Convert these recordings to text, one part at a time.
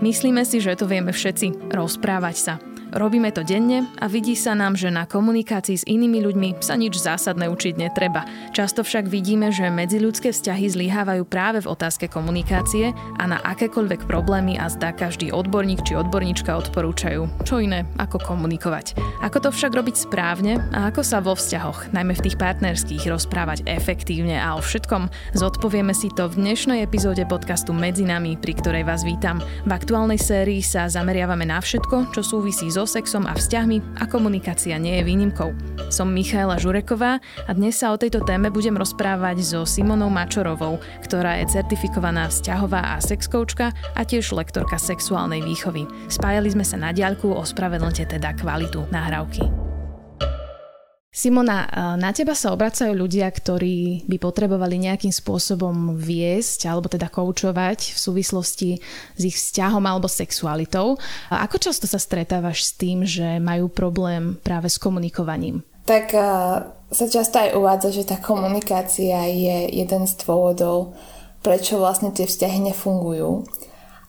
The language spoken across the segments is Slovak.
Myslíme si, že to vieme všetci, rozprávať sa. Robíme to denne a vidí sa nám, že na komunikácii s inými ľuďmi sa nič zásadné učiť netreba. Často však vidíme, že medziľudské vzťahy zlyhávajú práve v otázke komunikácie a na akékoľvek problémy a zdá každý odborník či odborníčka odporúčajú. Čo iné ako komunikovať. Ako to však robiť správne a ako sa vo vzťahoch, najmä v tých partnerských, rozprávať efektívne a o všetkom zodpovieme si to v dnešnej epizóde podcastu Medzi nami, pri ktorej vás vítam. V aktuálnej sérii sa zameriavame na všetko, čo súvisí so so sexom a vzťahmi a komunikácia nie je výnimkou. Som Michaela Žureková a dnes sa o tejto téme budem rozprávať so Simonou Mačorovou, ktorá je certifikovaná vzťahová a sexkoučka a tiež lektorka sexuálnej výchovy. Spájali sme sa na diaľku, ospravedlňte teda kvalitu nahrávky. Simona, na teba sa obracajú ľudia, ktorí by potrebovali nejakým spôsobom viesť alebo teda koučovať v súvislosti s ich vzťahom alebo sexualitou. Ako často sa stretávaš s tým, že majú problém práve s komunikovaním? Tak sa často aj uvádza, že tá komunikácia je jeden z dôvodov, prečo vlastne tie vzťahy nefungujú.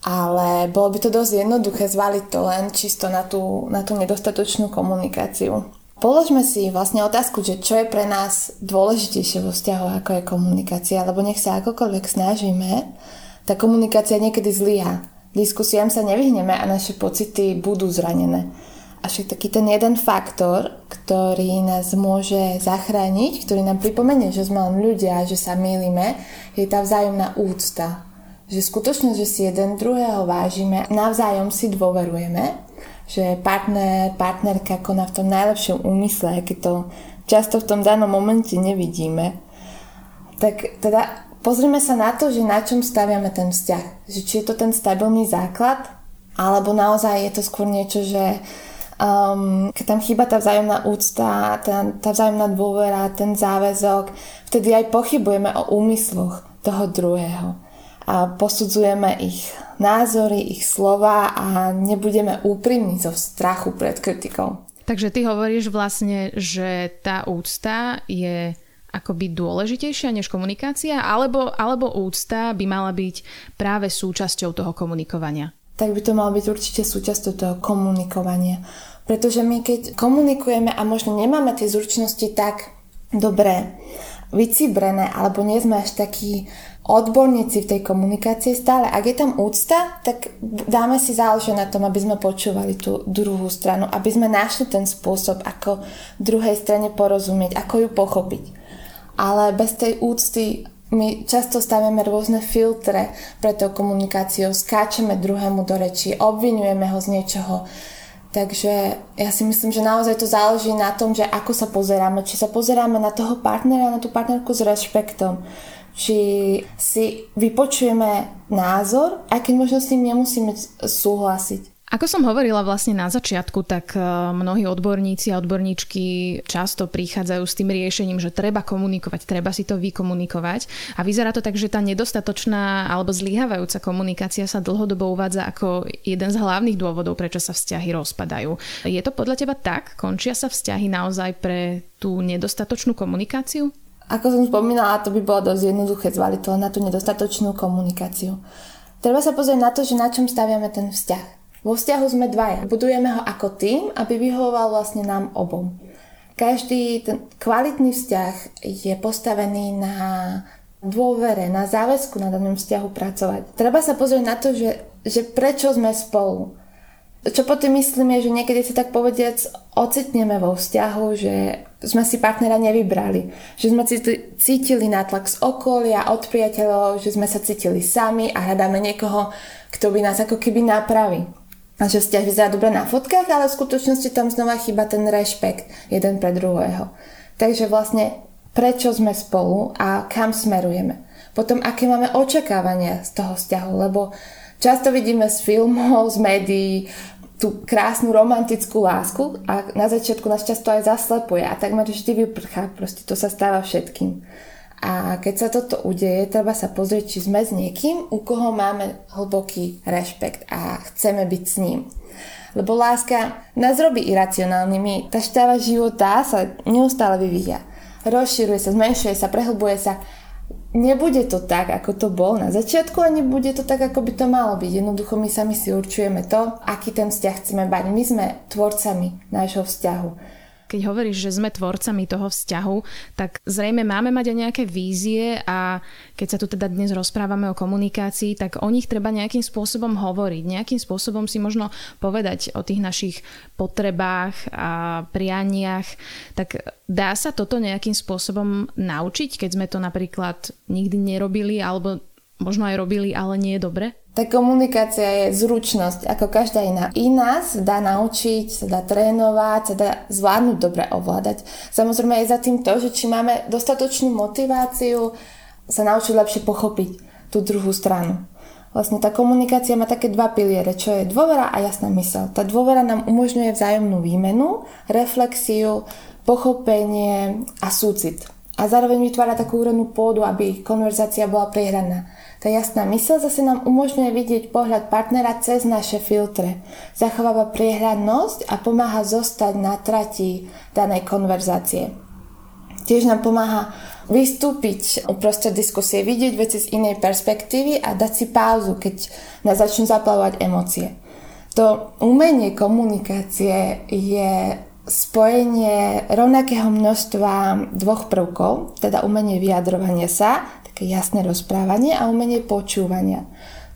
Ale bolo by to dosť jednoduché zvaliť to len čisto na tú, na tú nedostatočnú komunikáciu. Položme si vlastne otázku, že čo je pre nás dôležitejšie vo vzťahu, ako je komunikácia, lebo nech sa akokoľvek snažíme, tá komunikácia niekedy zlyha. Diskusiám sa nevyhneme a naše pocity budú zranené. A však taký ten jeden faktor, ktorý nás môže zachrániť, ktorý nám pripomenie, že sme len ľudia, že sa mýlime, je tá vzájomná úcta. Že skutočnosť, že si jeden druhého vážime, navzájom si dôverujeme že partner, partnerka koná v tom najlepšom úmysle, keď to často v tom danom momente nevidíme. Tak teda pozrime sa na to, že na čom staviame ten vzťah. Že či je to ten stabilný základ, alebo naozaj je to skôr niečo, že um, keď tam chýba tá vzájomná úcta, tá, tá vzájomná dôvera, ten záväzok, vtedy aj pochybujeme o úmysloch toho druhého a posudzujeme ich názory, ich slova a nebudeme úprimní zo strachu pred kritikou. Takže ty hovoríš vlastne, že tá úcta je akoby dôležitejšia než komunikácia, alebo, alebo úcta by mala byť práve súčasťou toho komunikovania? Tak by to malo byť určite súčasťou toho komunikovania. Pretože my keď komunikujeme a možno nemáme tie zručnosti tak dobré, vycibrené, alebo nie sme až takí odborníci v tej komunikácii stále. Ak je tam úcta, tak dáme si záležať na tom, aby sme počúvali tú druhú stranu, aby sme našli ten spôsob, ako druhej strane porozumieť, ako ju pochopiť. Ale bez tej úcty my často stavíme rôzne filtre pre tou komunikáciou, skáčeme druhému do reči, obvinujeme ho z niečoho. Takže ja si myslím, že naozaj to záleží na tom, že ako sa pozeráme. Či sa pozeráme na toho partnera, na tú partnerku s rešpektom či si vypočujeme názor, aj keď možno s ním nemusíme súhlasiť. Ako som hovorila vlastne na začiatku, tak e, mnohí odborníci a odborníčky často prichádzajú s tým riešením, že treba komunikovať, treba si to vykomunikovať. A vyzerá to tak, že tá nedostatočná alebo zlyhávajúca komunikácia sa dlhodobo uvádza ako jeden z hlavných dôvodov, prečo sa vzťahy rozpadajú. Je to podľa teba tak? Končia sa vzťahy naozaj pre tú nedostatočnú komunikáciu? Ako som spomínala, to by bolo dosť jednoduché zvaliť to na tú nedostatočnú komunikáciu. Treba sa pozrieť na to, že na čom staviame ten vzťah. Vo vzťahu sme dvaja. Budujeme ho ako tým, aby vyhovoval vlastne nám obom. Každý ten kvalitný vzťah je postavený na dôvere, na záväzku na danom vzťahu pracovať. Treba sa pozrieť na to, že, že prečo sme spolu. Čo po tým myslím je, že niekedy sa tak povediac ocitneme vo vzťahu, že sme si partnera nevybrali. Že sme cítili nátlak z okolia, od priateľov, že sme sa cítili sami a hľadáme niekoho, kto by nás ako keby napraví. A že vzťah vyzerá dobre na fotkách, ale v skutočnosti tam znova chýba ten rešpekt jeden pre druhého. Takže vlastne prečo sme spolu a kam smerujeme. Potom aké máme očakávania z toho vzťahu, lebo Často vidíme z filmov, z médií tú krásnu romantickú lásku a na začiatku nás často aj zaslepuje a takmer vždy vyprchá, proste to sa stáva všetkým. A keď sa toto udeje, treba sa pozrieť, či sme s niekým, u koho máme hlboký rešpekt a chceme byť s ním. Lebo láska nás robí iracionálnymi. Tá štáva života sa neustále vyvíja. Rozširuje sa, zmenšuje sa, prehlbuje sa nebude to tak, ako to bol na začiatku a nebude to tak, ako by to malo byť. Jednoducho my sami si určujeme to, aký ten vzťah chceme mať. My sme tvorcami nášho vzťahu keď hovoríš, že sme tvorcami toho vzťahu, tak zrejme máme mať aj nejaké vízie a keď sa tu teda dnes rozprávame o komunikácii, tak o nich treba nejakým spôsobom hovoriť, nejakým spôsobom si možno povedať o tých našich potrebách a prianiach. Tak dá sa toto nejakým spôsobom naučiť, keď sme to napríklad nikdy nerobili alebo možno aj robili, ale nie je dobre? Tá komunikácia je zručnosť, ako každá iná. Iná sa dá naučiť, sa dá trénovať, sa dá zvládnuť dobre ovládať. Samozrejme aj za tým to, že či máme dostatočnú motiváciu sa naučiť lepšie pochopiť tú druhú stranu. Vlastne tá komunikácia má také dva piliere, čo je dôvera a jasná mysel. Tá dôvera nám umožňuje vzájomnú výmenu, reflexiu, pochopenie a súcit. A zároveň vytvára takú úrodnú pôdu, aby konverzácia bola prehraná. Tá jasná mysl zase nám umožňuje vidieť pohľad partnera cez naše filtre. Zachováva priehľadnosť a pomáha zostať na trati danej konverzácie. Tiež nám pomáha vystúpiť uprostred diskusie, vidieť veci z inej perspektívy a dať si pauzu, keď nás začnú zaplavovať emócie. To umenie komunikácie je spojenie rovnakého množstva dvoch prvkov, teda umenie vyjadrovania sa, také jasné rozprávanie a umenie počúvania.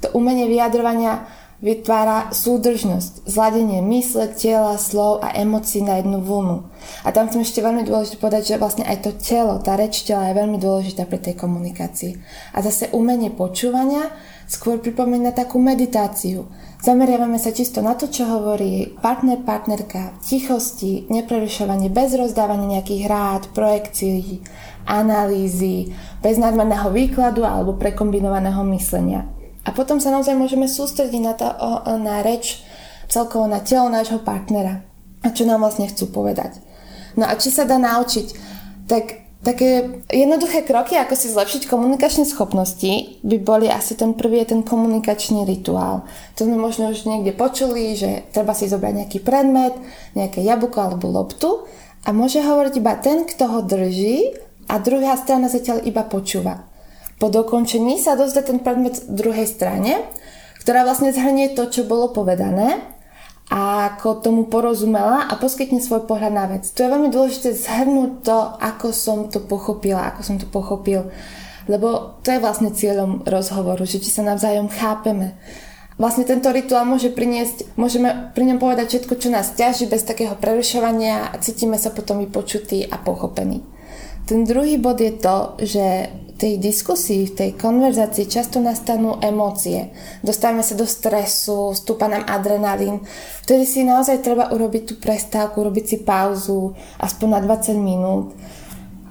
To umenie vyjadrovania vytvára súdržnosť, zladenie mysle, tela, slov a emócií na jednu vlnu. A tam som ešte veľmi dôležité povedať, že vlastne aj to telo, tá reč tela je veľmi dôležitá pri tej komunikácii. A zase umenie počúvania skôr pripomína takú meditáciu. Zameriavame sa čisto na to, čo hovorí partner, partnerka, tichosti, neprerušovanie, bez rozdávania nejakých rád, projekcií, analýzy, bez nadmerného výkladu alebo prekombinovaného myslenia. A potom sa naozaj môžeme sústrediť na, to, na reč, celkovo na telo nášho partnera. A čo nám vlastne chcú povedať. No a či sa dá naučiť, tak také jednoduché kroky, ako si zlepšiť komunikačné schopnosti, by boli asi ten prvý, ten komunikačný rituál. To sme možno už niekde počuli, že treba si zobrať nejaký predmet, nejaké jablko alebo loptu a môže hovoriť iba ten, kto ho drží a druhá strana zatiaľ iba počúva. Po dokončení sa dozde ten predmet druhej strane, ktorá vlastne zhrnie to, čo bolo povedané ako tomu porozumela a poskytne svoj pohľad na vec. To je veľmi dôležité zhrnúť to, ako som to pochopila, ako som to pochopil, lebo to je vlastne cieľom rozhovoru, že či sa navzájom chápeme. Vlastne tento rituál môže priniesť, môžeme pri ňom povedať všetko, čo nás ťaží bez takého prerušovania a cítime sa potom vypočutí a pochopení. Ten druhý bod je to, že v tej diskusii, v tej konverzácii často nastanú emócie. Dostávame sa do stresu, stúpa nám adrenalín. Vtedy si naozaj treba urobiť tú prestávku, urobiť si pauzu, aspoň na 20 minút,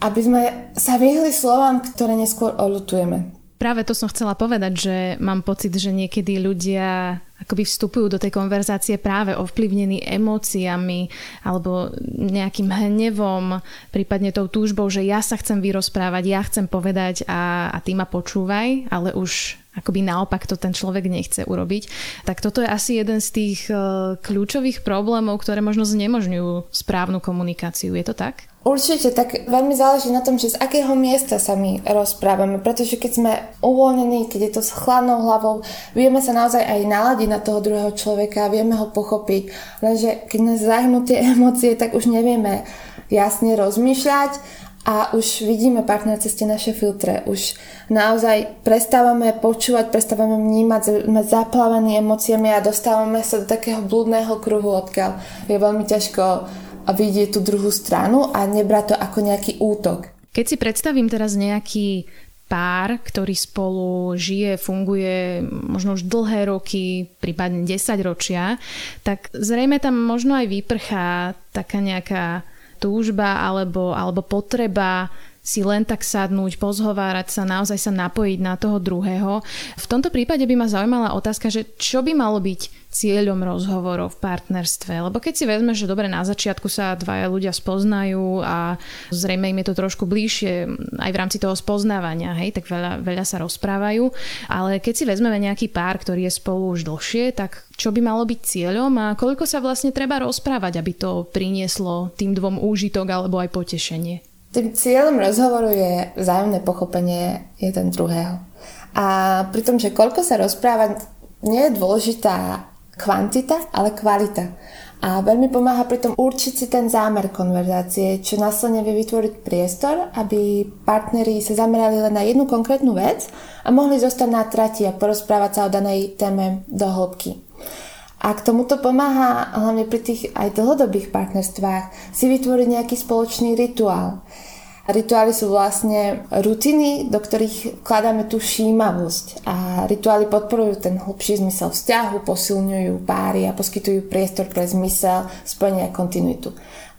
aby sme sa vyhli slovám, ktoré neskôr olutujeme. Práve to som chcela povedať, že mám pocit, že niekedy ľudia akoby vstupujú do tej konverzácie práve ovplyvnení emóciami alebo nejakým hnevom, prípadne tou túžbou, že ja sa chcem vyrozprávať, ja chcem povedať a, a ty ma počúvaj, ale už akoby naopak to ten človek nechce urobiť. Tak toto je asi jeden z tých uh, kľúčových problémov, ktoré možno znemožňujú správnu komunikáciu. Je to tak? Určite, tak veľmi záleží na tom, že z akého miesta sa my rozprávame, pretože keď sme uvoľnení, keď je to s chladnou hlavou, vieme sa naozaj aj naladiť na toho druhého človeka, vieme ho pochopiť, lenže keď nás zahnú tie emócie, tak už nevieme jasne rozmýšľať a už vidíme partner cez tie naše filtre. Už naozaj prestávame počúvať, prestávame vnímať, sme zaplavení emóciami a dostávame sa do takého blúdneho kruhu, odkiaľ je veľmi ťažko a vidieť tú druhú stranu a nebrať to ako nejaký útok. Keď si predstavím teraz nejaký pár, ktorý spolu žije, funguje možno už dlhé roky, prípadne 10 ročia, tak zrejme tam možno aj vyprchá taká nejaká túžba alebo, alebo potreba si len tak sadnúť, pozhovárať sa, naozaj sa napojiť na toho druhého. V tomto prípade by ma zaujímala otázka, že čo by malo byť cieľom rozhovorov v partnerstve. Lebo keď si vezme, že dobre na začiatku sa dvaja ľudia spoznajú a zrejme im je to trošku bližšie aj v rámci toho spoznávania, hej, tak veľa, veľa sa rozprávajú. Ale keď si vezmeme nejaký pár, ktorý je spolu už dlhšie, tak čo by malo byť cieľom a koľko sa vlastne treba rozprávať, aby to prinieslo tým dvom úžitok alebo aj potešenie? Tým cieľom rozhovoru je vzájomné pochopenie jeden druhého. A pri tom, že koľko sa rozpráva, nie je dôležitá kvantita, ale kvalita. A veľmi pomáha pri tom určiť si ten zámer konverzácie, čo následne vie vytvoriť priestor, aby partneri sa zamerali len na jednu konkrétnu vec a mohli zostať na trati a porozprávať sa o danej téme do hĺbky. A k tomuto pomáha hlavne pri tých aj dlhodobých partnerstvách si vytvoriť nejaký spoločný rituál. Rituály sú vlastne rutiny, do ktorých kladáme tú všímavosť a rituály podporujú ten hlbší zmysel vzťahu, posilňujú páry a poskytujú priestor pre zmysel, spojenie a kontinuitu.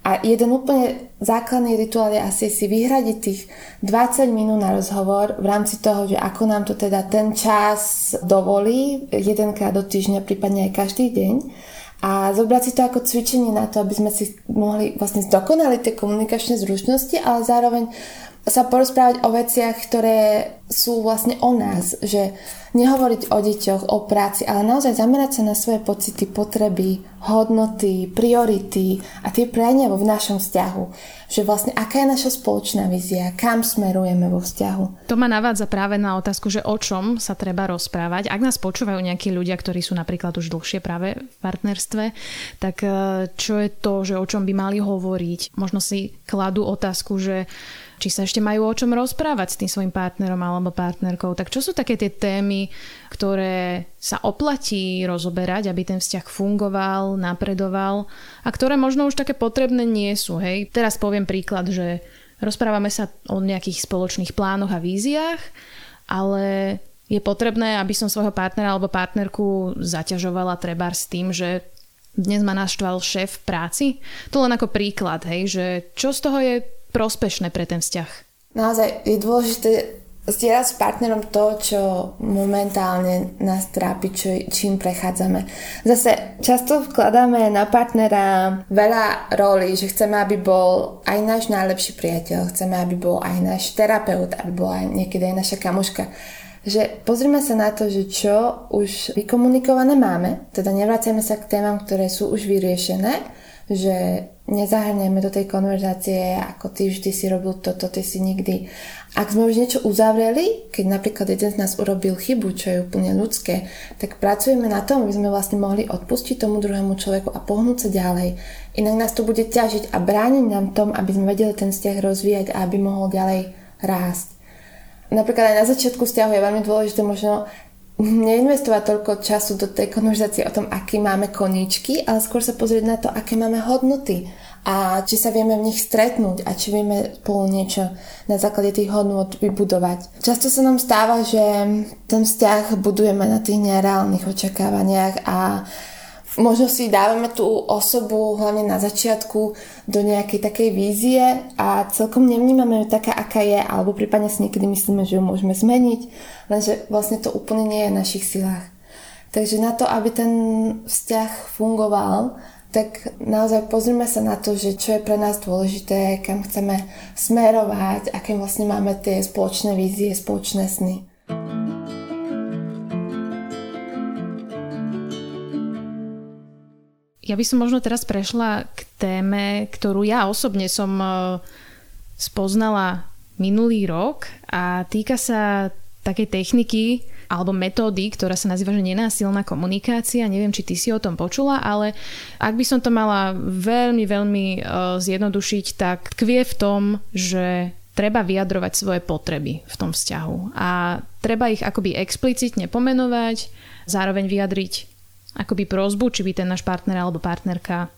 A jeden úplne základný rituál je asi si vyhradiť tých 20 minút na rozhovor v rámci toho, že ako nám to teda ten čas dovolí, jedenkrát do týždňa, prípadne aj každý deň a zobrať si to ako cvičenie na to, aby sme si mohli vlastne zdokonaliť tie komunikačné zručnosti, ale zároveň sa porozprávať o veciach, ktoré sú vlastne o nás, že nehovoriť o deťoch, o práci, ale naozaj zamerať sa na svoje pocity, potreby, hodnoty, priority a tie priania v našom vzťahu. Že vlastne aká je naša spoločná vízia, kam smerujeme vo vzťahu. To ma navádza práve na otázku, že o čom sa treba rozprávať. Ak nás počúvajú nejakí ľudia, ktorí sú napríklad už dlhšie práve v partnerstve, tak eh, čo je to, že o čom by mali hovoriť? Možno si kladú otázku, že či sa ešte majú o čom rozprávať s tým svojim partnerom alebo partnerkou. Tak čo sú také tie témy, ktoré sa oplatí rozoberať, aby ten vzťah fungoval, napredoval a ktoré možno už také potrebné nie sú. Hej? Teraz poviem príklad, že rozprávame sa o nejakých spoločných plánoch a víziách, ale je potrebné, aby som svojho partnera alebo partnerku zaťažovala treba s tým, že dnes ma naštval šéf v práci. To len ako príklad, hej, že čo z toho je prospešné pre ten vzťah? Naozaj je dôležité zdieľať s partnerom to, čo momentálne nás trápi, čo, čím prechádzame. Zase často vkladáme na partnera veľa rolí, že chceme, aby bol aj náš najlepší priateľ, chceme, aby bol aj náš terapeut, aby bol aj niekedy aj naša kamoška. Že pozrime sa na to, že čo už vykomunikované máme, teda nevracajme sa k témam, ktoré sú už vyriešené, že nezahrňajme do tej konverzácie, ako ty vždy si robil toto, ty si nikdy. Ak sme už niečo uzavreli, keď napríklad jeden z nás urobil chybu, čo je úplne ľudské, tak pracujeme na tom, aby sme vlastne mohli odpustiť tomu druhému človeku a pohnúť sa ďalej. Inak nás to bude ťažiť a brániť nám tom, aby sme vedeli ten vzťah rozvíjať a aby mohol ďalej rásť. Napríklad aj na začiatku vzťahu je veľmi dôležité možno neinvestovať toľko času do tej konverzácie o tom, aký máme koníčky, ale skôr sa pozrieť na to, aké máme hodnoty a či sa vieme v nich stretnúť a či vieme spolu niečo na základe tých hodnot vybudovať. Často sa nám stáva, že ten vzťah budujeme na tých nereálnych očakávaniach a možno si dávame tú osobu hlavne na začiatku do nejakej takej vízie a celkom nevnímame ju taká, aká je, alebo prípadne si niekedy myslíme, že ju môžeme zmeniť, lenže vlastne to úplne nie je v našich silách. Takže na to, aby ten vzťah fungoval, tak naozaj pozrime sa na to, že čo je pre nás dôležité, kam chceme smerovať, aké vlastne máme tie spoločné vízie, spoločné sny. Ja by som možno teraz prešla k téme, ktorú ja osobne som e, spoznala minulý rok a týka sa takej techniky alebo metódy, ktorá sa nazýva, že nenásilná komunikácia. Neviem, či ty si o tom počula, ale ak by som to mala veľmi, veľmi uh, zjednodušiť, tak tkvie v tom, že treba vyjadrovať svoje potreby v tom vzťahu a treba ich akoby explicitne pomenovať, zároveň vyjadriť akoby prozbu, či by ten náš partner alebo partnerka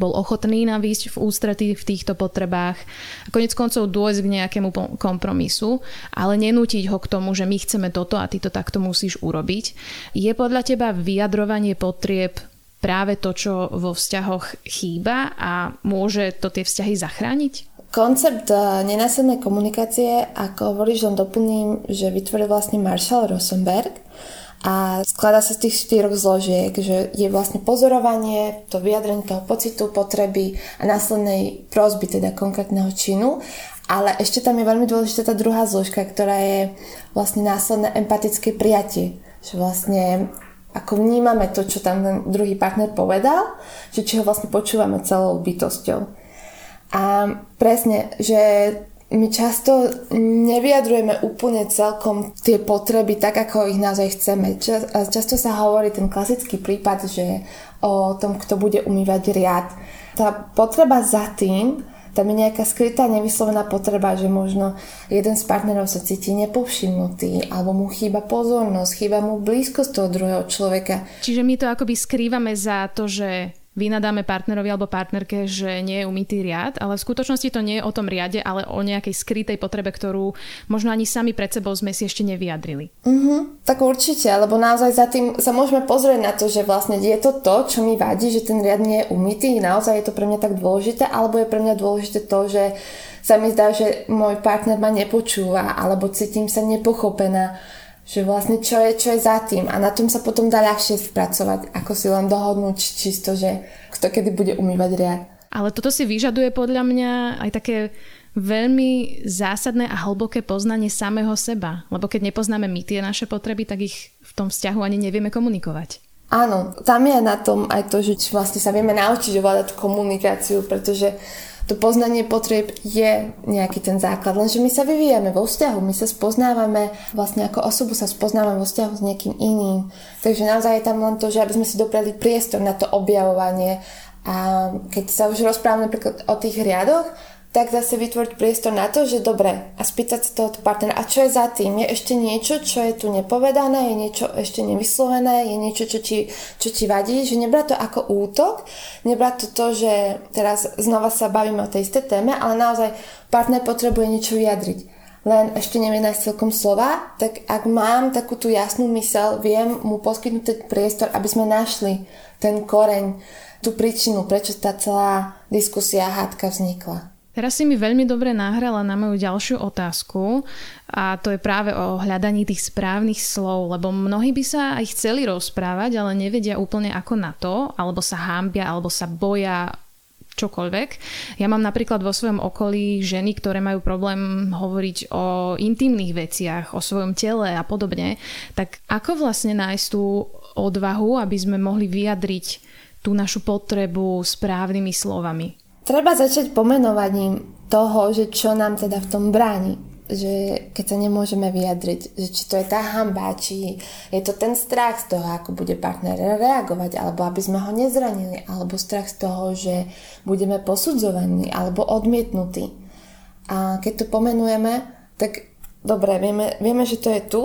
bol ochotný nám výjsť v ústretí v týchto potrebách a konec koncov dôjsť k nejakému kompromisu, ale nenútiť ho k tomu, že my chceme toto a ty to takto musíš urobiť. Je podľa teba vyjadrovanie potrieb práve to, čo vo vzťahoch chýba a môže to tie vzťahy zachrániť? Koncept eh, nenásilnej komunikácie, ako hovoríš, len doplním, že vytvoril vlastne Marshall Rosenberg a skladá sa z tých štyroch zložiek, že je vlastne pozorovanie, to vyjadrenie toho pocitu, potreby a následnej prosby, teda konkrétneho činu. Ale ešte tam je veľmi dôležitá tá druhá zložka, ktorá je vlastne následné empatické prijatie. Že vlastne ako vnímame to, čo tam ten druhý partner povedal, že či ho vlastne počúvame celou bytosťou. A presne, že my často nevyjadrujeme úplne celkom tie potreby tak, ako ich naozaj chceme. Často sa hovorí ten klasický prípad, že o tom, kto bude umývať riad. Tá potreba za tým, tam je nejaká skrytá, nevyslovená potreba, že možno jeden z partnerov sa cíti nepovšimnutý, alebo mu chýba pozornosť, chýba mu blízkosť toho druhého človeka. Čiže my to akoby skrývame za to, že vynadáme partnerovi alebo partnerke, že nie je umytý riad, ale v skutočnosti to nie je o tom riade, ale o nejakej skrytej potrebe, ktorú možno ani sami pred sebou sme si ešte nevyjadrili. Mm-hmm, tak určite, lebo naozaj za tým sa môžeme pozrieť na to, že vlastne je to to, čo mi vadí, že ten riad nie je umytý, naozaj je to pre mňa tak dôležité, alebo je pre mňa dôležité to, že sa mi zdá, že môj partner ma nepočúva, alebo cítim sa nepochopená že vlastne čo je, čo je za tým a na tom sa potom dá ľahšie spracovať, ako si len dohodnúť čisto, že kto kedy bude umývať riad. Ale toto si vyžaduje podľa mňa aj také veľmi zásadné a hlboké poznanie samého seba. Lebo keď nepoznáme my tie naše potreby, tak ich v tom vzťahu ani nevieme komunikovať. Áno, tam je na tom aj to, že vlastne sa vieme naučiť ovládať komunikáciu, pretože to poznanie potrieb je nejaký ten základ, lenže my sa vyvíjame vo vzťahu, my sa spoznávame, vlastne ako osobu sa spoznávame vo vzťahu s niekým iným. Takže naozaj je tam len to, že aby sme si doprali priestor na to objavovanie a keď sa už rozprávame napríklad o tých riadoch, tak zase vytvoriť priestor na to, že dobre, a spýtať sa toho partnera, a čo je za tým? Je ešte niečo, čo je tu nepovedané, je niečo ešte nevyslovené, je niečo, čo ti, čo ti vadí, že nebrať to ako útok, nebrať to to, že teraz znova sa bavíme o tej istej téme, ale naozaj partner potrebuje niečo vyjadriť. Len ešte nevie nájsť celkom slova, tak ak mám takú tú jasnú mysel, viem mu poskytnúť ten priestor, aby sme našli ten koreň, tú príčinu, prečo tá celá diskusia hádka vznikla. Teraz si mi veľmi dobre nahrala na moju ďalšiu otázku a to je práve o hľadaní tých správnych slov, lebo mnohí by sa aj chceli rozprávať, ale nevedia úplne ako na to, alebo sa hámbia, alebo sa boja čokoľvek. Ja mám napríklad vo svojom okolí ženy, ktoré majú problém hovoriť o intimných veciach, o svojom tele a podobne. Tak ako vlastne nájsť tú odvahu, aby sme mohli vyjadriť tú našu potrebu správnymi slovami? Treba začať pomenovaním toho, že čo nám teda v tom bráni. Že keď sa nemôžeme vyjadriť, že či to je tá hamba, či je to ten strach z toho, ako bude partner reagovať, alebo aby sme ho nezranili, alebo strach z toho, že budeme posudzovaní alebo odmietnutí. A keď to pomenujeme, tak dobre, vieme, vieme, že to je tu,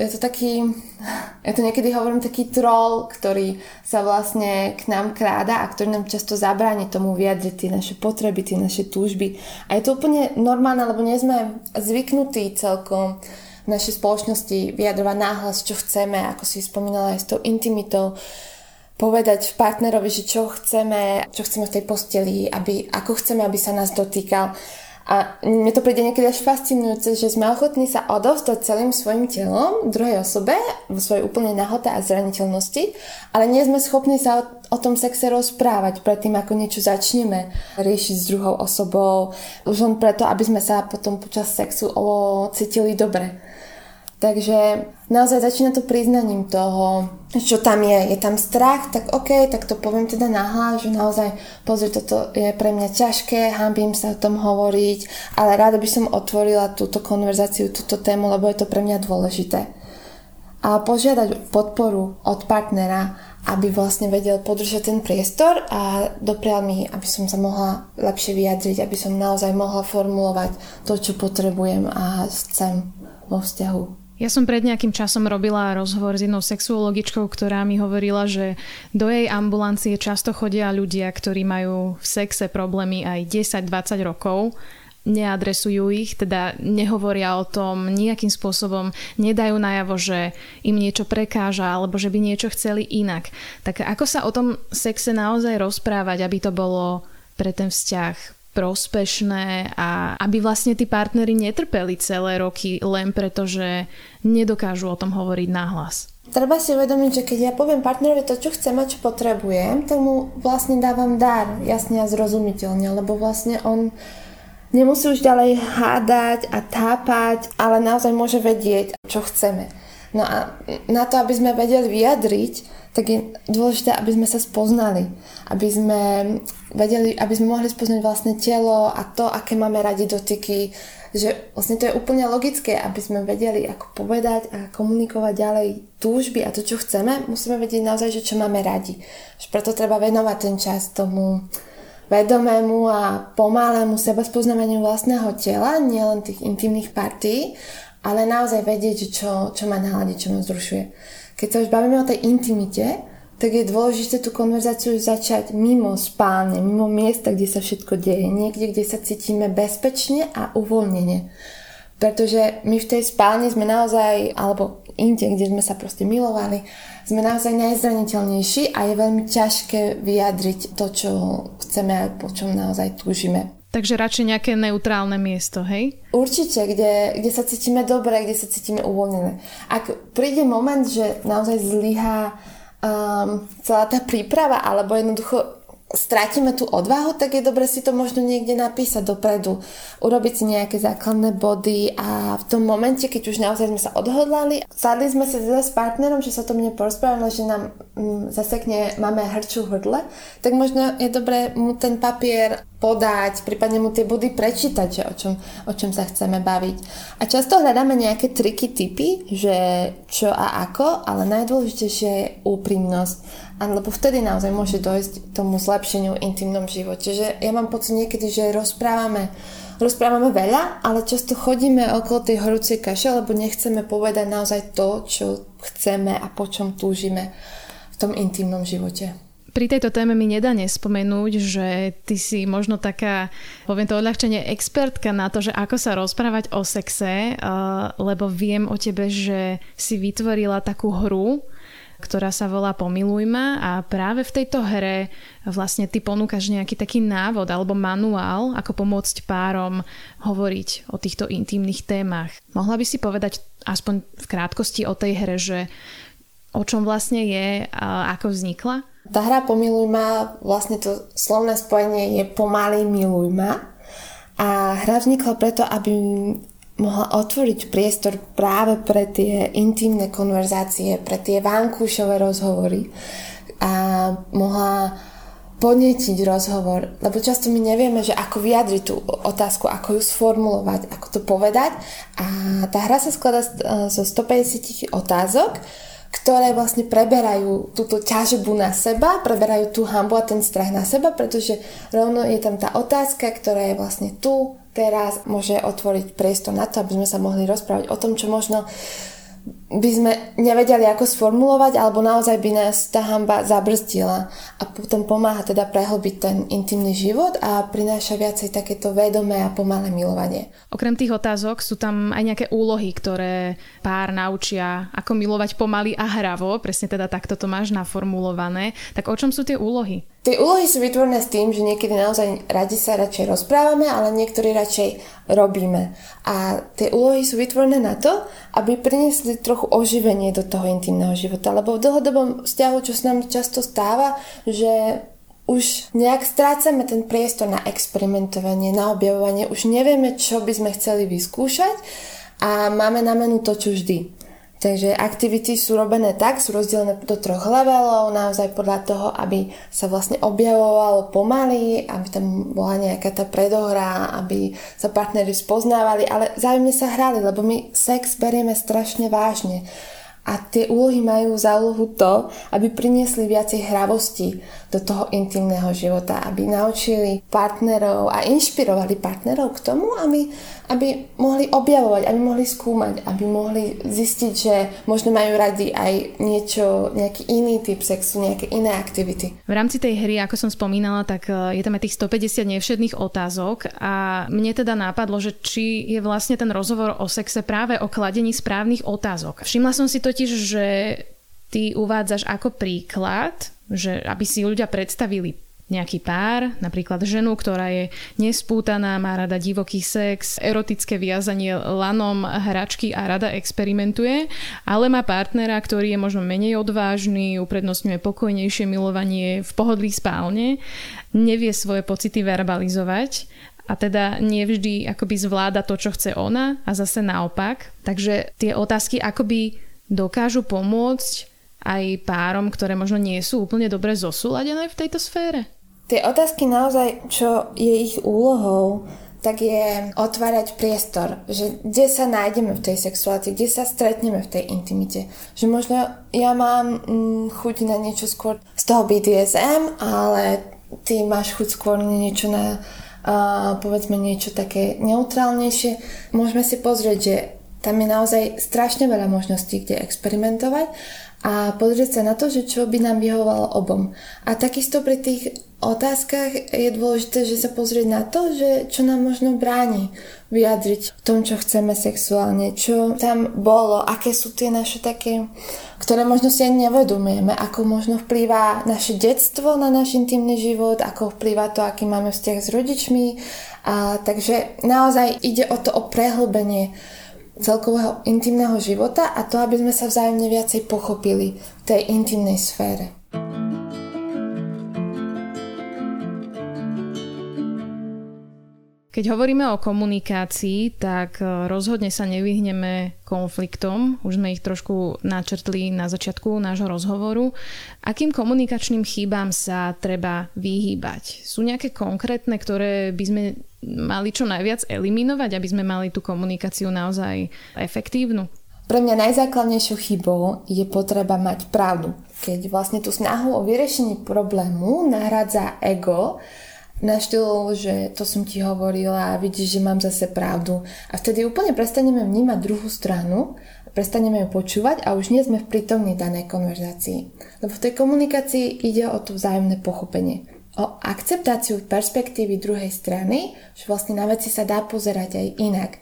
je to taký, ja to niekedy hovorím, taký troll, ktorý sa vlastne k nám kráda a ktorý nám často zabráni tomu vyjadriť tie naše potreby, tie naše túžby. A je to úplne normálne, lebo nie sme zvyknutí celkom v našej spoločnosti vyjadrovať náhlas, čo chceme, ako si spomínala aj s tou intimitou, povedať partnerovi, že čo chceme, čo chceme v tej posteli, aby, ako chceme, aby sa nás dotýkal. A mne to príde niekedy až fascinujúce, že sme ochotní sa odovzdať celým svojim telom druhej osobe vo svojej úplnej nahote a zraniteľnosti, ale nie sme schopní sa o, o tom sexe rozprávať predtým, ako niečo začneme riešiť s druhou osobou, už len preto, aby sme sa potom počas sexu o, cítili dobre. Takže naozaj začína to priznaním toho, čo tam je. Je tam strach, tak OK, tak to poviem teda nahlas, že naozaj, pozri, toto je pre mňa ťažké, hambím sa o tom hovoriť, ale rada by som otvorila túto konverzáciu, túto tému, lebo je to pre mňa dôležité. A požiadať podporu od partnera, aby vlastne vedel podržať ten priestor a doprial mi, aby som sa mohla lepšie vyjadriť, aby som naozaj mohla formulovať to, čo potrebujem a chcem vo vzťahu. Ja som pred nejakým časom robila rozhovor s jednou sexuologičkou, ktorá mi hovorila, že do jej ambulancie často chodia ľudia, ktorí majú v sexe problémy aj 10-20 rokov neadresujú ich, teda nehovoria o tom nejakým spôsobom, nedajú najavo, že im niečo prekáža alebo že by niečo chceli inak. Tak ako sa o tom sexe naozaj rozprávať, aby to bolo pre ten vzťah prospešné a aby vlastne tí partnery netrpeli celé roky len preto, že nedokážu o tom hovoriť nahlas. Treba si uvedomiť, že keď ja poviem partnerovi to, čo chcem a čo potrebujem, tak mu vlastne dávam dar, jasne a zrozumiteľne, lebo vlastne on nemusí už ďalej hádať a tápať, ale naozaj môže vedieť, čo chceme. No a na to, aby sme vedeli vyjadriť, tak je dôležité, aby sme sa spoznali. Aby sme vedeli, aby sme mohli spoznať vlastne telo a to, aké máme radi dotyky, že vlastne to je úplne logické, aby sme vedeli, ako povedať a komunikovať ďalej túžby a to, čo chceme, musíme vedieť naozaj, že čo máme radi. Že preto treba venovať ten čas tomu vedomému a pomalému seba spoznávaniu vlastného tela, nielen tých intimných partí, ale naozaj vedieť, čo, čo ma naladí, čo ma zrušuje. Keď sa už bavíme o tej intimite, tak je dôležité tú konverzáciu začať mimo spálne, mimo miesta, kde sa všetko deje. Niekde, kde sa cítime bezpečne a uvoľnenie. Pretože my v tej spálni sme naozaj, alebo inde, kde sme sa proste milovali, sme naozaj najzraniteľnejší a je veľmi ťažké vyjadriť to, čo chceme a po čom naozaj túžime. Takže radšej nejaké neutrálne miesto, hej? Určite, kde, kde sa cítime dobre, kde sa cítime uvoľnené. Ak príde moment, že naozaj zlyhá um, celá tá príprava, alebo jednoducho strátime tú odvahu, tak je dobre si to možno niekde napísať dopredu, urobiť si nejaké základné body a v tom momente, keď už naozaj sme sa odhodlali, sadli sme sa teda s partnerom, že sa to mne porozprávalo, že nám mm, zasekne, máme hrčú hrdle, tak možno je dobré mu ten papier podať, prípadne mu tie body prečítať, že o čom, o čom sa chceme baviť. A často hľadáme nejaké triky, typy, že čo a ako, ale najdôležitejšie je úprimnosť. A lebo vtedy naozaj môže dojsť tomu zlepšeniu v intimnom živote. Že ja mám pocit niekedy, že rozprávame rozprávame veľa, ale často chodíme okolo tej horúcej kaše, lebo nechceme povedať naozaj to, čo chceme a po čom túžime v tom intimnom živote. Pri tejto téme mi nedá nespomenúť, že ty si možno taká, poviem to odľahčenie, expertka na to, že ako sa rozprávať o sexe, lebo viem o tebe, že si vytvorila takú hru, ktorá sa volá Pomiluj a práve v tejto hre vlastne ty ponúkaš nejaký taký návod alebo manuál, ako pomôcť párom hovoriť o týchto intimných témach. Mohla by si povedať aspoň v krátkosti o tej hre, že o čom vlastne je a ako vznikla? Tá hra Pomiluj ma, vlastne to slovné spojenie je pomaly miluj ma. A hra vznikla preto, aby mohla otvoriť priestor práve pre tie intimné konverzácie, pre tie vankúšové rozhovory a mohla podnetiť rozhovor, lebo často my nevieme, že ako vyjadriť tú otázku, ako ju sformulovať, ako to povedať a tá hra sa skladá zo 150 otázok, ktoré vlastne preberajú túto ťažbu na seba, preberajú tú hambu a ten strach na seba, pretože rovno je tam tá otázka, ktorá je vlastne tu, teraz, môže otvoriť priestor na to, aby sme sa mohli rozprávať o tom, čo možno by sme nevedeli, ako sformulovať, alebo naozaj by nás tá hamba zabrzdila a potom pomáha teda prehlbiť ten intimný život a prináša viacej takéto vedomé a pomalé milovanie. Okrem tých otázok sú tam aj nejaké úlohy, ktoré pár naučia, ako milovať pomaly a hravo, presne teda takto to máš naformulované. Tak o čom sú tie úlohy? Tie úlohy sú vytvorené s tým, že niekedy naozaj radi sa radšej rozprávame, ale niektorí radšej robíme. A tie úlohy sú vytvorené na to, aby priniesli trochu oživenie do toho intimného života. Lebo v dlhodobom vzťahu, čo sa nám často stáva, že už nejak strácame ten priestor na experimentovanie, na objavovanie, už nevieme, čo by sme chceli vyskúšať a máme na menu to, čo vždy. Takže aktivity sú robené tak, sú rozdelené do troch levelov, naozaj podľa toho, aby sa vlastne objavovalo pomaly, aby tam bola nejaká tá predohra, aby sa partnery spoznávali, ale zájemne sa hrali, lebo my sex berieme strašne vážne. A tie úlohy majú za úlohu to, aby priniesli viacej hravosti do toho intimného života, aby naučili partnerov a inšpirovali partnerov k tomu, aby aby mohli objavovať, aby mohli skúmať, aby mohli zistiť, že možno majú radi aj niečo, nejaký iný typ sexu, nejaké iné aktivity. V rámci tej hry, ako som spomínala, tak e, je tam aj tých 150 nevšedných otázok a mne teda nápadlo, že či je vlastne ten rozhovor o sexe práve o kladení správnych otázok. Všimla som si totiž, že ty uvádzaš ako príklad, že aby si ľudia predstavili nejaký pár, napríklad ženu, ktorá je nespútaná, má rada divoký sex, erotické viazanie lanom, hračky a rada experimentuje, ale má partnera, ktorý je možno menej odvážny, uprednostňuje pokojnejšie milovanie v pohodlí spálne, nevie svoje pocity verbalizovať a teda nevždy akoby zvláda to, čo chce ona a zase naopak. Takže tie otázky akoby dokážu pomôcť aj párom, ktoré možno nie sú úplne dobre zosúladené v tejto sfére? Tie otázky naozaj, čo je ich úlohou, tak je otvárať priestor, že kde sa nájdeme v tej sexuácii, kde sa stretneme v tej intimite. Že možno ja mám mm, chuť na niečo skôr z toho BDSM, ale ty máš chuť skôr na niečo na uh, povedzme niečo také neutrálnejšie. Môžeme si pozrieť, že tam je naozaj strašne veľa možností, kde experimentovať a pozrieť sa na to, že čo by nám vyhovovalo obom. A takisto pri tých otázkach je dôležité, že sa pozrieť na to, že čo nám možno bráni vyjadriť v tom, čo chceme sexuálne, čo tam bolo, aké sú tie naše také, ktoré možno si ani nevedomujeme, ako možno vplýva naše detstvo na náš intimný život, ako vplýva to, aký máme vzťah s rodičmi. A, takže naozaj ide o to o prehlbenie celkového intimného života a to, aby sme sa vzájomne viacej pochopili v tej intimnej sfére. Keď hovoríme o komunikácii, tak e, rozhodne sa nevyhneme konfliktom. Už sme ich trošku načrtli na začiatku nášho rozhovoru. Akým komunikačným chýbám sa treba vyhýbať? Sú nejaké konkrétne, ktoré by sme mali čo najviac eliminovať, aby sme mali tú komunikáciu naozaj efektívnu? Pre mňa najzákladnejšou chybou je potreba mať pravdu. Keď vlastne tú snahu o vyriešenie problému nahradza ego, na štýlu, že to som ti hovorila a vidíš, že mám zase pravdu. A vtedy úplne prestaneme vnímať druhú stranu, prestaneme ju počúvať a už nie sme v prítomnej danej konverzácii. Lebo v tej komunikácii ide o to vzájomné pochopenie. O akceptáciu perspektívy druhej strany, že vlastne na veci sa dá pozerať aj inak.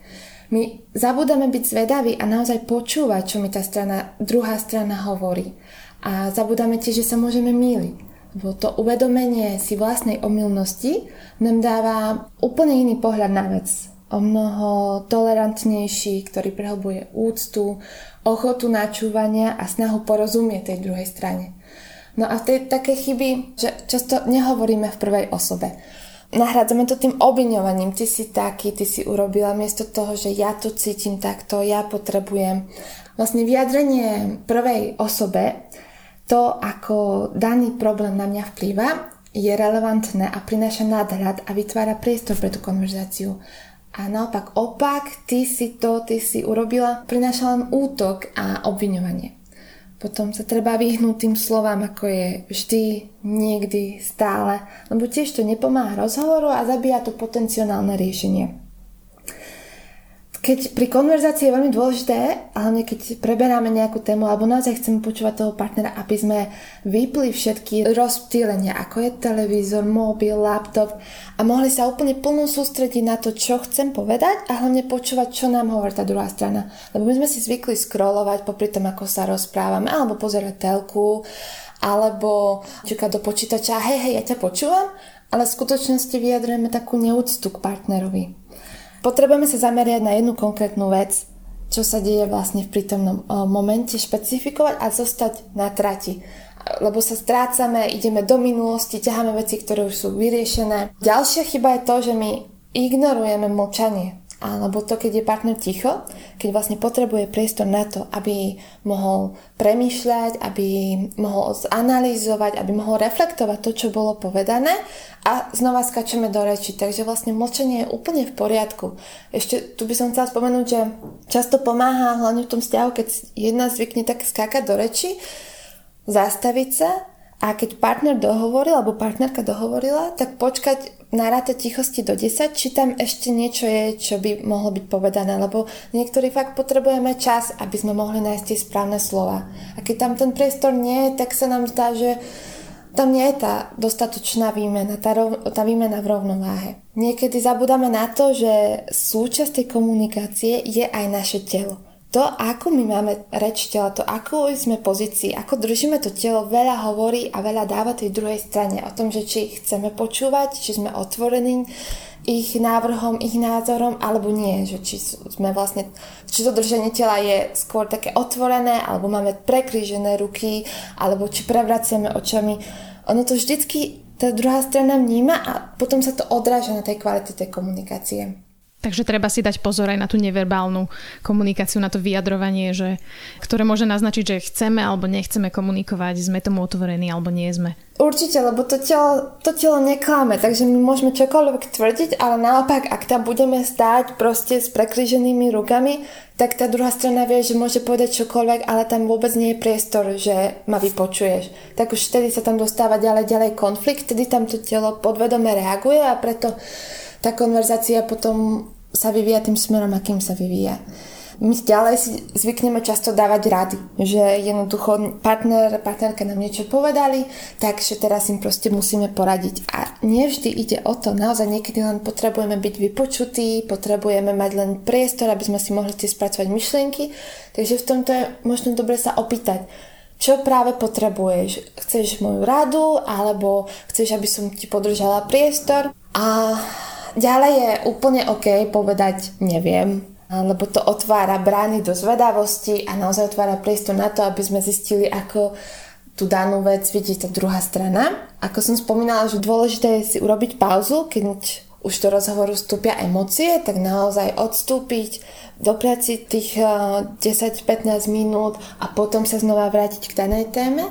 My zabúdame byť zvedaví a naozaj počúvať, čo mi tá strana, druhá strana hovorí. A zabúdame tiež, že sa môžeme míliť lebo to uvedomenie si vlastnej omylnosti nám dáva úplne iný pohľad na vec. O mnoho tolerantnejší, ktorý prehlbuje úctu, ochotu načúvania a snahu porozumieť tej druhej strane. No a tej také chyby, že často nehovoríme v prvej osobe. Nahrádzame to tým obviňovaním, ty si taký, ty si urobila, miesto toho, že ja to cítim takto, ja potrebujem. Vlastne vyjadrenie prvej osobe to, ako daný problém na mňa vplýva, je relevantné a prináša nadhľad a vytvára priestor pre tú konverzáciu. A naopak opak, ty si to, ty si urobila, prináša len útok a obviňovanie. Potom sa treba vyhnúť tým slovám, ako je vždy, niekdy, stále, lebo tiež to nepomáha rozhovoru a zabíja to potenciálne riešenie keď pri konverzácii je veľmi dôležité, hlavne keď preberáme nejakú tému alebo naozaj chceme počúvať toho partnera, aby sme vypli všetky rozptýlenia, ako je televízor, mobil, laptop a mohli sa úplne plno sústrediť na to, čo chcem povedať a hlavne počúvať, čo nám hovorí tá druhá strana. Lebo my sme si zvykli scrollovať popri tom, ako sa rozprávame, alebo pozerať telku, alebo čakať do počítača, hej, hej, ja ťa počúvam, ale v skutočnosti vyjadrujeme takú neúctu k partnerovi. Potrebujeme sa zameriať na jednu konkrétnu vec, čo sa deje vlastne v prítomnom momente, špecifikovať a zostať na trati. Lebo sa strácame, ideme do minulosti, ťaháme veci, ktoré už sú vyriešené. Ďalšia chyba je to, že my ignorujeme mlčanie alebo to, keď je partner ticho, keď vlastne potrebuje priestor na to, aby mohol premýšľať, aby mohol zanalýzovať, aby mohol reflektovať to, čo bolo povedané a znova skačeme do reči. Takže vlastne mlčenie je úplne v poriadku. Ešte tu by som chcela spomenúť, že často pomáha hlavne v tom vzťahu, keď jedna zvykne tak skákať do reči, zastaviť sa a keď partner dohovoril alebo partnerka dohovorila, tak počkať na ráte tichosti do 10, či tam ešte niečo je, čo by mohlo byť povedané, lebo niektorí fakt potrebujeme čas, aby sme mohli nájsť tie správne slova. A keď tam ten priestor nie je, tak sa nám zdá, že tam nie je tá dostatočná výmena, tá, rov, tá výmena v rovnováhe. Niekedy zabudáme na to, že súčasť tej komunikácie je aj naše telo to, ako my máme reč tela, to, ako sme pozícii, ako držíme to telo, veľa hovorí a veľa dáva tej druhej strane o tom, že či chceme počúvať, či sme otvorení ich návrhom, ich názorom, alebo nie, že či sme vlastne, či to držanie tela je skôr také otvorené, alebo máme prekrížené ruky, alebo či prevraciame očami. Ono to vždycky tá druhá strana vníma a potom sa to odráža na tej kvalite tej komunikácie. Takže treba si dať pozor aj na tú neverbálnu komunikáciu, na to vyjadrovanie, že, ktoré môže naznačiť, že chceme alebo nechceme komunikovať, sme tomu otvorení alebo nie sme. Určite, lebo to telo, to telo neklame, takže my môžeme čokoľvek tvrdiť, ale naopak, ak tam budeme stáť proste s prekríženými rukami, tak tá druhá strana vie, že môže povedať čokoľvek, ale tam vôbec nie je priestor, že ma vypočuješ. Tak už vtedy sa tam dostáva ďalej, ďalej konflikt, vtedy tam to telo podvedome reaguje a preto tá konverzácia potom sa vyvíja tým smerom, akým sa vyvíja. My ďalej si zvykneme často dávať rady, že jednoducho partner, partnerka nám niečo povedali, takže teraz im proste musíme poradiť. A nevždy ide o to, naozaj niekedy len potrebujeme byť vypočutí, potrebujeme mať len priestor, aby sme si mohli tie spracovať myšlienky, takže v tomto je možno dobre sa opýtať, čo práve potrebuješ. Chceš moju radu, alebo chceš, aby som ti podržala priestor. A Ďalej je úplne OK povedať neviem, lebo to otvára brány do zvedavosti a naozaj otvára priestor na to, aby sme zistili, ako tú danú vec vidí tá druhá strana. Ako som spomínala, že dôležité je si urobiť pauzu, keď už do rozhovoru vstúpia emócie, tak naozaj odstúpiť, dopriať si tých 10-15 eh, minút a potom sa znova vrátiť k danej téme.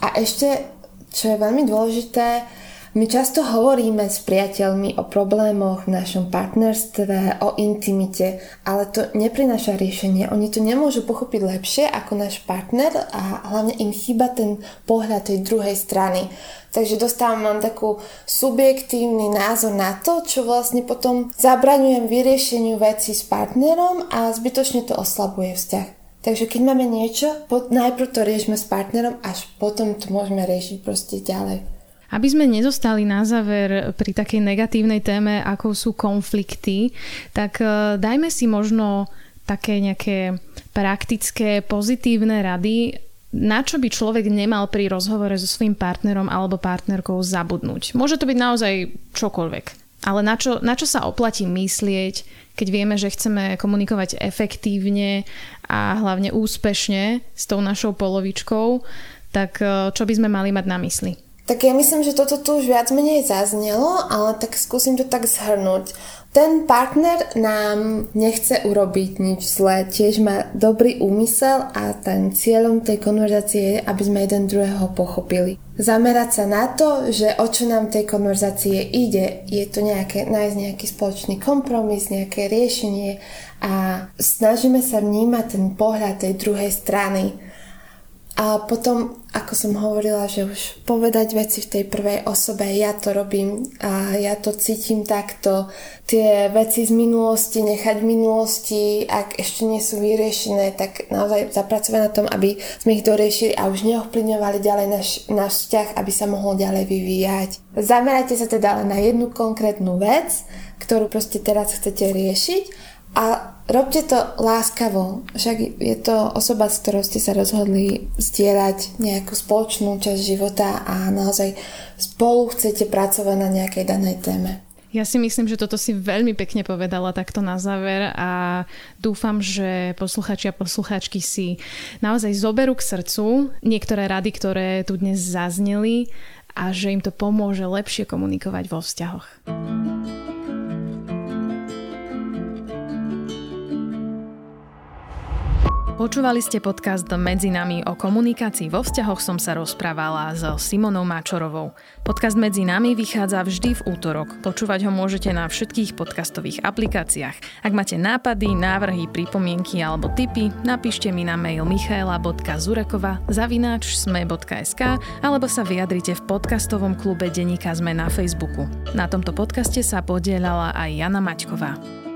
A ešte, čo je veľmi dôležité, my často hovoríme s priateľmi o problémoch v našom partnerstve, o intimite, ale to neprináša riešenie. Oni to nemôžu pochopiť lepšie ako náš partner a hlavne im chýba ten pohľad tej druhej strany. Takže dostávam vám takú subjektívny názor na to, čo vlastne potom zabraňujem vyriešeniu veci s partnerom a zbytočne to oslabuje vzťah. Takže keď máme niečo, najprv to riešme s partnerom, až potom to môžeme riešiť proste ďalej. Aby sme nezostali na záver pri takej negatívnej téme, ako sú konflikty, tak e, dajme si možno také nejaké praktické, pozitívne rady, na čo by človek nemal pri rozhovore so svojím partnerom alebo partnerkou zabudnúť. Môže to byť naozaj čokoľvek. Ale na čo, na čo sa oplatí myslieť, keď vieme, že chceme komunikovať efektívne a hlavne úspešne s tou našou polovičkou, tak e, čo by sme mali mať na mysli? Tak ja myslím, že toto tu už viac menej zaznelo, ale tak skúsim to tak zhrnúť. Ten partner nám nechce urobiť nič zlé, tiež má dobrý úmysel a ten cieľom tej konverzácie je, aby sme jeden druhého pochopili. Zamerať sa na to, že o čo nám tej konverzácie ide, je to nejaké, nájsť nejaký spoločný kompromis, nejaké riešenie a snažíme sa vnímať ten pohľad tej druhej strany a potom, ako som hovorila, že už povedať veci v tej prvej osobe, ja to robím a ja to cítim takto, tie veci z minulosti nechať v minulosti, ak ešte nie sú vyriešené, tak naozaj zapracovať na tom, aby sme ich doriešili a už neovplyvňovali ďalej náš, náš vzťah, aby sa mohol ďalej vyvíjať. Zamerajte sa teda na jednu konkrétnu vec, ktorú proste teraz chcete riešiť a robte to láskavo, však je to osoba, s ktorou ste sa rozhodli zdieľať nejakú spoločnú časť života a naozaj spolu chcete pracovať na nejakej danej téme. Ja si myslím, že toto si veľmi pekne povedala takto na záver a dúfam, že posluchači a posluchačky si naozaj zoberú k srdcu niektoré rady, ktoré tu dnes zazneli a že im to pomôže lepšie komunikovať vo vzťahoch. Počúvali ste podcast Medzi nami o komunikácii vo vzťahoch som sa rozprávala s Simonou Máčorovou. Podcast Medzi nami vychádza vždy v útorok. Počúvať ho môžete na všetkých podcastových aplikáciách. Ak máte nápady, návrhy, pripomienky alebo tipy, napíšte mi na mail michaela.zurekova zavináč sme.sk alebo sa vyjadrite v podcastovom klube Denika Sme na Facebooku. Na tomto podcaste sa podielala aj Jana Maťková.